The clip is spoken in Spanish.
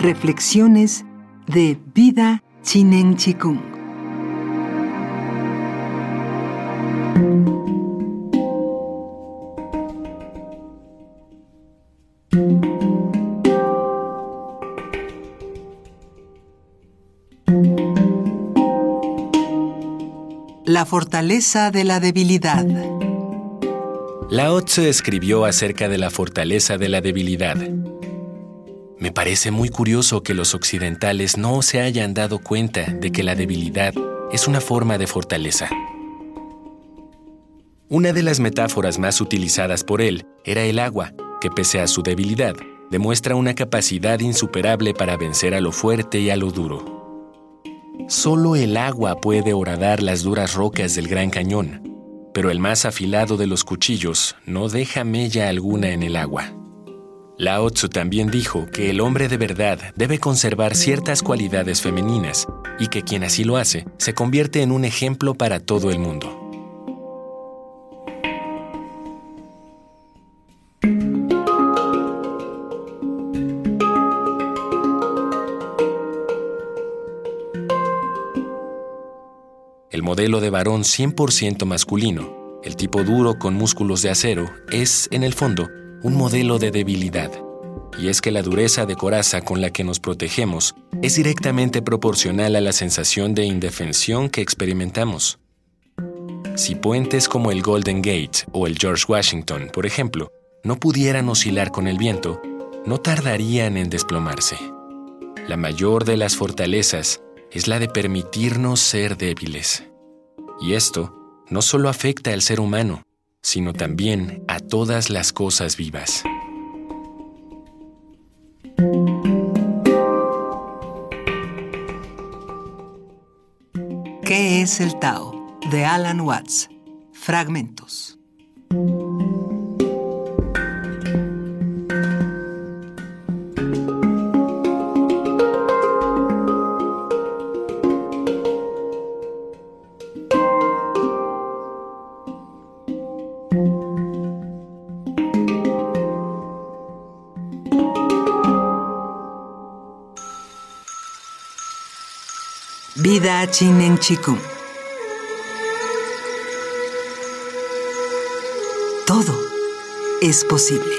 Reflexiones de Vida Chinen Chikung. La fortaleza de la debilidad. Lao Tzu escribió acerca de la fortaleza de la debilidad. Me parece muy curioso que los occidentales no se hayan dado cuenta de que la debilidad es una forma de fortaleza. Una de las metáforas más utilizadas por él era el agua, que pese a su debilidad, demuestra una capacidad insuperable para vencer a lo fuerte y a lo duro. Solo el agua puede horadar las duras rocas del Gran Cañón, pero el más afilado de los cuchillos no deja mella alguna en el agua. Lao Tzu también dijo que el hombre de verdad debe conservar ciertas cualidades femeninas y que quien así lo hace se convierte en un ejemplo para todo el mundo. El modelo de varón 100% masculino, el tipo duro con músculos de acero, es, en el fondo, un modelo de debilidad. Y es que la dureza de coraza con la que nos protegemos es directamente proporcional a la sensación de indefensión que experimentamos. Si puentes como el Golden Gate o el George Washington, por ejemplo, no pudieran oscilar con el viento, no tardarían en desplomarse. La mayor de las fortalezas es la de permitirnos ser débiles. Y esto no solo afecta al ser humano, sino también a todas las cosas vivas. ¿Qué es el Tao? De Alan Watts. Fragmentos. Vida Chinen Chikung. Todo es posible.